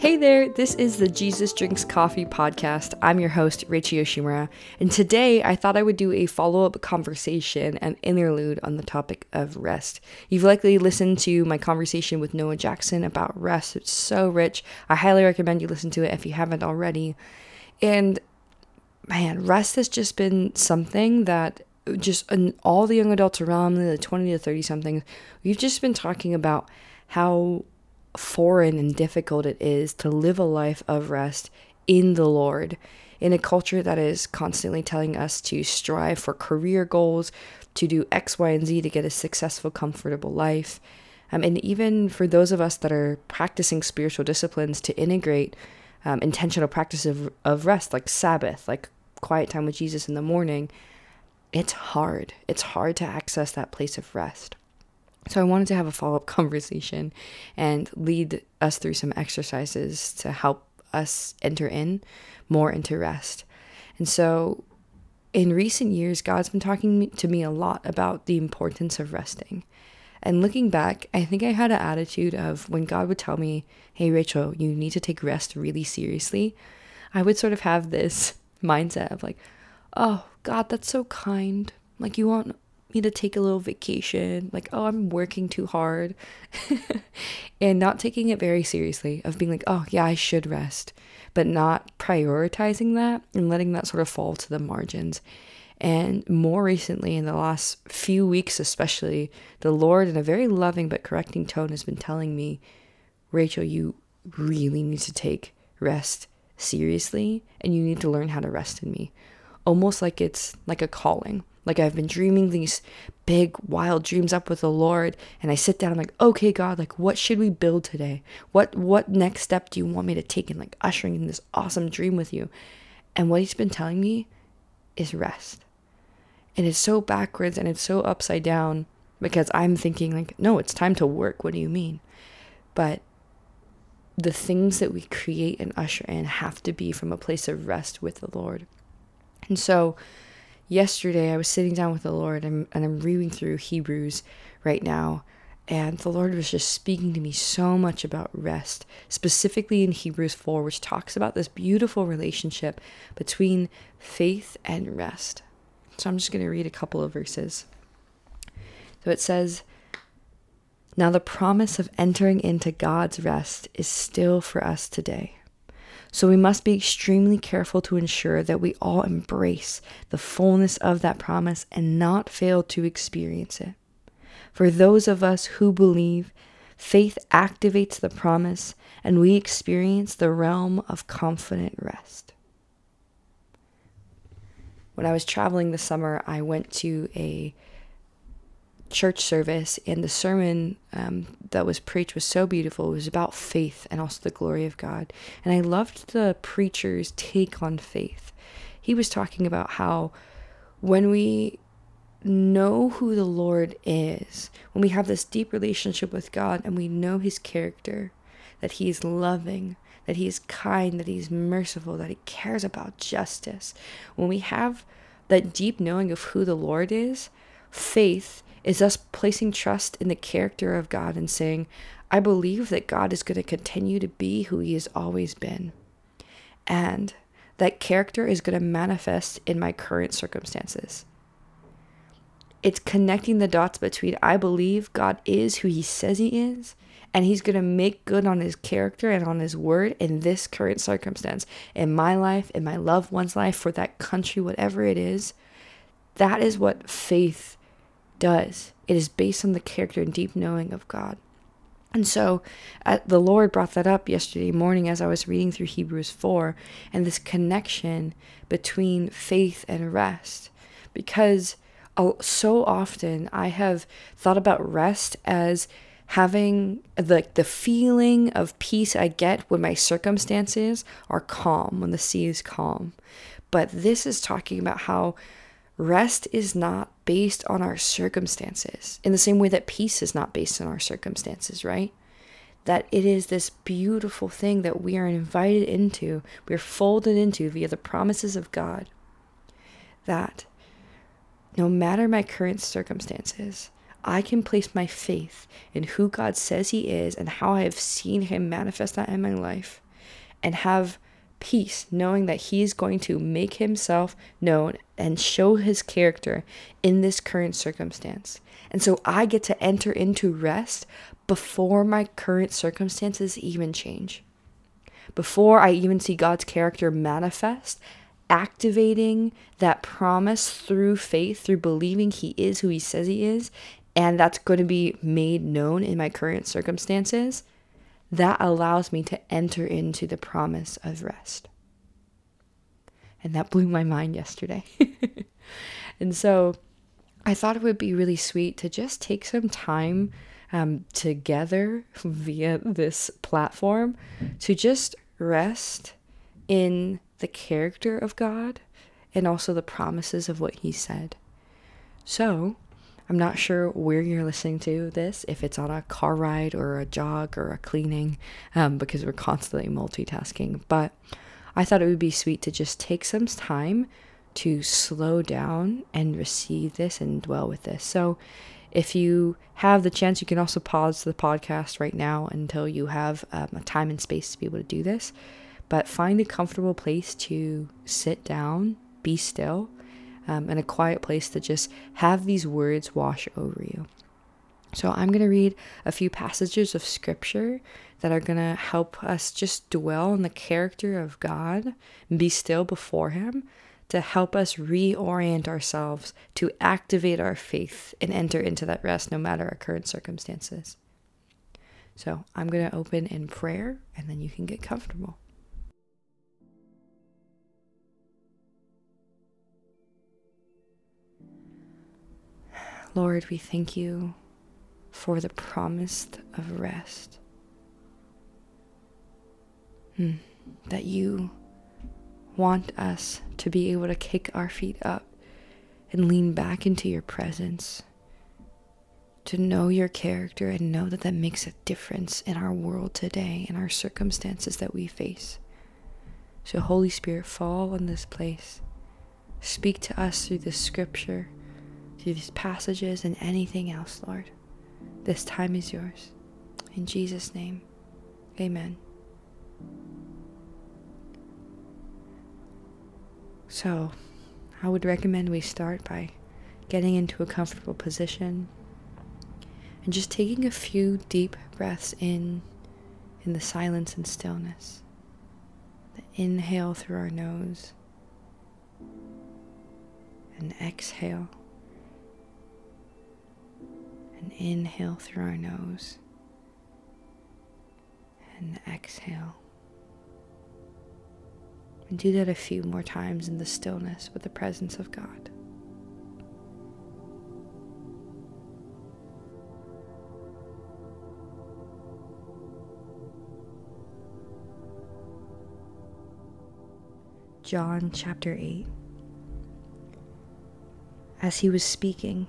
Hey there, this is the Jesus Drinks Coffee podcast. I'm your host, Rachel Yoshimura, and today I thought I would do a follow up conversation and interlude on the topic of rest. You've likely listened to my conversation with Noah Jackson about rest, it's so rich. I highly recommend you listen to it if you haven't already. And man, rest has just been something that just all the young adults around me, the 20 to 30 somethings, we've just been talking about how foreign and difficult it is to live a life of rest in the Lord in a culture that is constantly telling us to strive for career goals, to do X, Y, and Z to get a successful, comfortable life. Um, and even for those of us that are practicing spiritual disciplines to integrate um, intentional practice of, of rest, like Sabbath, like quiet time with Jesus in the morning, it's hard. It's hard to access that place of rest. So I wanted to have a follow up conversation and lead us through some exercises to help us enter in more into rest. And so in recent years, God's been talking to me a lot about the importance of resting. And looking back, I think I had an attitude of when God would tell me, hey, Rachel, you need to take rest really seriously, I would sort of have this mindset of like, oh, God, that's so kind. Like, you want me to take a little vacation, like, oh, I'm working too hard, and not taking it very seriously, of being like, oh, yeah, I should rest, but not prioritizing that and letting that sort of fall to the margins. And more recently, in the last few weeks, especially, the Lord, in a very loving but correcting tone, has been telling me, Rachel, you really need to take rest seriously and you need to learn how to rest in me. Almost like it's like a calling like I've been dreaming these big wild dreams up with the Lord and I sit down I'm like, "Okay, God, like what should we build today? What what next step do you want me to take in like ushering in this awesome dream with you?" And what he's been telling me is rest. And it's so backwards and it's so upside down because I'm thinking like, "No, it's time to work. What do you mean?" But the things that we create and usher in have to be from a place of rest with the Lord. And so yesterday I was sitting down with the Lord and, and I'm reading through Hebrews right now. And the Lord was just speaking to me so much about rest, specifically in Hebrews 4, which talks about this beautiful relationship between faith and rest. So I'm just going to read a couple of verses. So it says, Now the promise of entering into God's rest is still for us today. So we must be extremely careful to ensure that we all embrace the fullness of that promise and not fail to experience it. For those of us who believe, faith activates the promise and we experience the realm of confident rest. When I was traveling this summer, I went to a church service, and the sermon um, that was preached was so beautiful. It was about faith and also the glory of God. And I loved the preacher's take on faith. He was talking about how when we know who the Lord is, when we have this deep relationship with God and we know his character, that he is loving, that he is kind, that he is merciful, that he cares about justice, when we have that deep knowing of who the Lord is, faith is us placing trust in the character of God and saying, I believe that God is going to continue to be who he has always been. And that character is going to manifest in my current circumstances. It's connecting the dots between I believe God is who he says he is, and he's going to make good on his character and on his word in this current circumstance, in my life, in my loved one's life, for that country, whatever it is. That is what faith does. It is based on the character and deep knowing of God. And so uh, the Lord brought that up yesterday morning as I was reading through Hebrews 4 and this connection between faith and rest. Because uh, so often I have thought about rest as having the, the feeling of peace I get when my circumstances are calm, when the sea is calm. But this is talking about how Rest is not based on our circumstances in the same way that peace is not based on our circumstances, right? That it is this beautiful thing that we are invited into, we're folded into via the promises of God. That no matter my current circumstances, I can place my faith in who God says He is and how I have seen Him manifest that in my life. and have peace, knowing that He's going to make Himself known and show His character in this current circumstance. And so I get to enter into rest before my current circumstances even change. Before I even see God's character manifest, activating that promise through faith, through believing He is who He says He is, and that's going to be made known in my current circumstances that allows me to enter into the promise of rest. And that blew my mind yesterday. and so I thought it would be really sweet to just take some time um, together via this platform to just rest in the character of God and also the promises of what He said. So, I'm not sure where you're listening to this, if it's on a car ride or a jog or a cleaning, um, because we're constantly multitasking. But I thought it would be sweet to just take some time to slow down and receive this and dwell with this. So, if you have the chance, you can also pause the podcast right now until you have um, a time and space to be able to do this. But find a comfortable place to sit down, be still, um, and a quiet place to just have these words wash over you. So, I'm going to read a few passages of scripture that are going to help us just dwell on the character of God and be still before Him to help us reorient ourselves to activate our faith and enter into that rest no matter our current circumstances. So, I'm going to open in prayer and then you can get comfortable. Lord, we thank you for the promise of rest. Hmm. That you want us to be able to kick our feet up and lean back into your presence. To know your character and know that that makes a difference in our world today, in our circumstances that we face. So, Holy Spirit, fall on this place. Speak to us through this scripture through these passages and anything else, Lord. This time is yours. In Jesus' name, amen. So, I would recommend we start by getting into a comfortable position and just taking a few deep breaths in in the silence and stillness. The inhale through our nose and exhale and inhale through our nose and exhale. And do that a few more times in the stillness with the presence of God. John chapter 8. As he was speaking,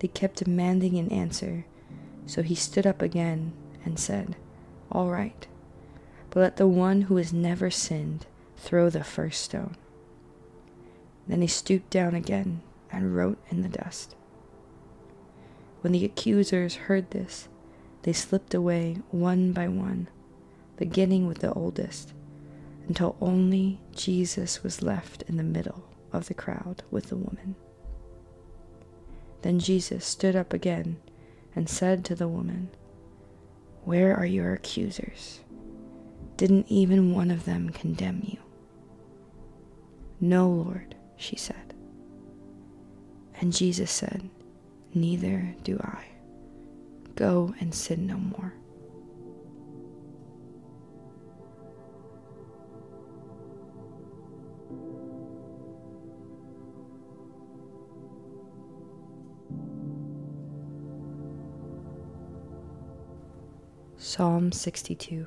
They kept demanding an answer, so he stood up again and said, All right, but let the one who has never sinned throw the first stone. Then he stooped down again and wrote in the dust. When the accusers heard this, they slipped away one by one, beginning with the oldest, until only Jesus was left in the middle of the crowd with the woman. Then Jesus stood up again and said to the woman, Where are your accusers? Didn't even one of them condemn you? No, Lord, she said. And Jesus said, Neither do I. Go and sin no more. Psalm 62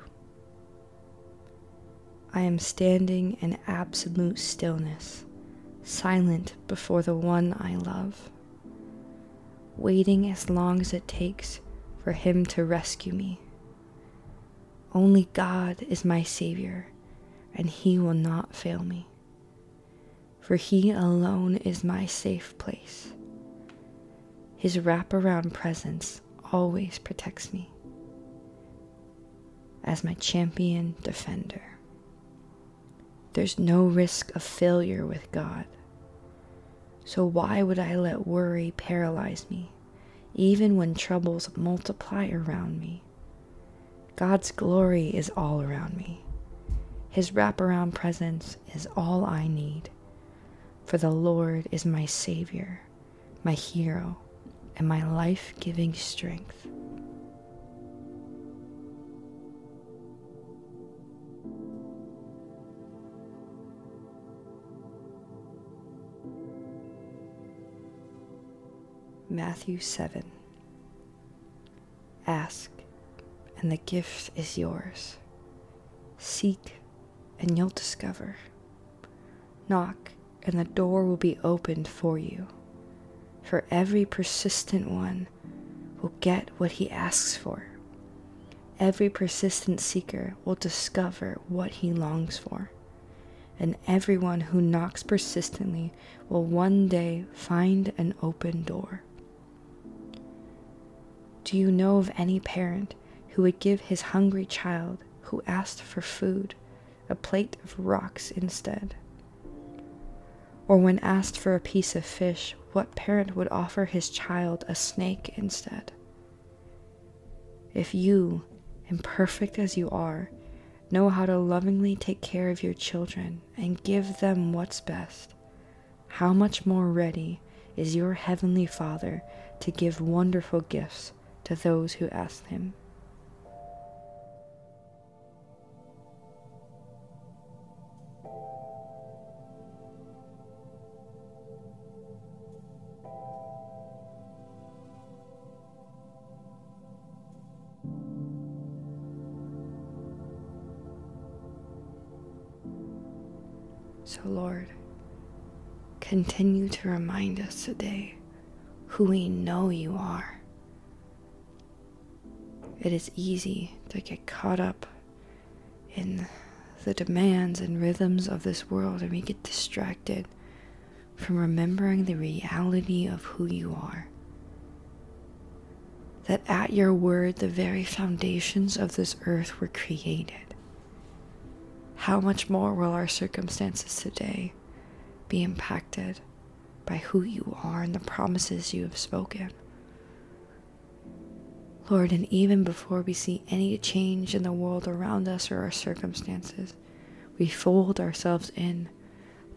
I am standing in absolute stillness, silent before the one I love, waiting as long as it takes for him to rescue me. Only God is my Savior, and he will not fail me, for he alone is my safe place. His wraparound presence always protects me as my champion defender. There's no risk of failure with God. So why would I let worry paralyze me, even when troubles multiply around me? God's glory is all around me. His wraparound presence is all I need. For the Lord is my Savior, my hero, and my life giving strength. Matthew 7. Ask, and the gift is yours. Seek, and you'll discover. Knock, and the door will be opened for you. For every persistent one will get what he asks for. Every persistent seeker will discover what he longs for. And everyone who knocks persistently will one day find an open door. Do you know of any parent who would give his hungry child who asked for food a plate of rocks instead? Or when asked for a piece of fish, what parent would offer his child a snake instead? If you, imperfect as you are, know how to lovingly take care of your children and give them what's best, how much more ready is your Heavenly Father to give wonderful gifts to those who ask him. So, Lord, continue to remind us today who we know you are it is easy to get caught up in the demands and rhythms of this world and we get distracted from remembering the reality of who you are. That at your word, the very foundations of this earth were created. How much more will our circumstances today be impacted by who you are and the promises you have spoken? Lord, and even before we see any change in the world around us or our circumstances, we fold ourselves in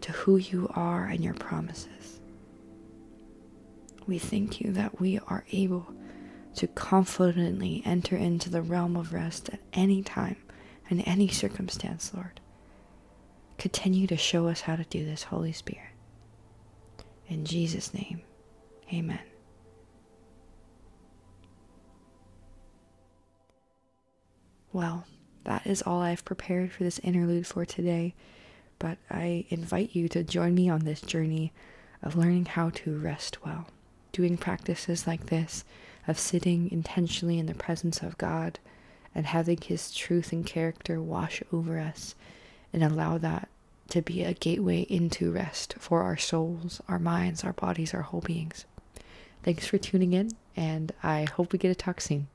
to who you are and your promises. We thank you that we are able to confidently enter into the realm of rest at any time and any circumstance, Lord. Continue to show us how to do this, Holy Spirit. In Jesus' name, amen. Well, that is all I've prepared for this interlude for today, but I invite you to join me on this journey of learning how to rest well, doing practices like this of sitting intentionally in the presence of God and having His truth and character wash over us and allow that to be a gateway into rest for our souls, our minds, our bodies, our whole beings. Thanks for tuning in, and I hope we get to talk soon.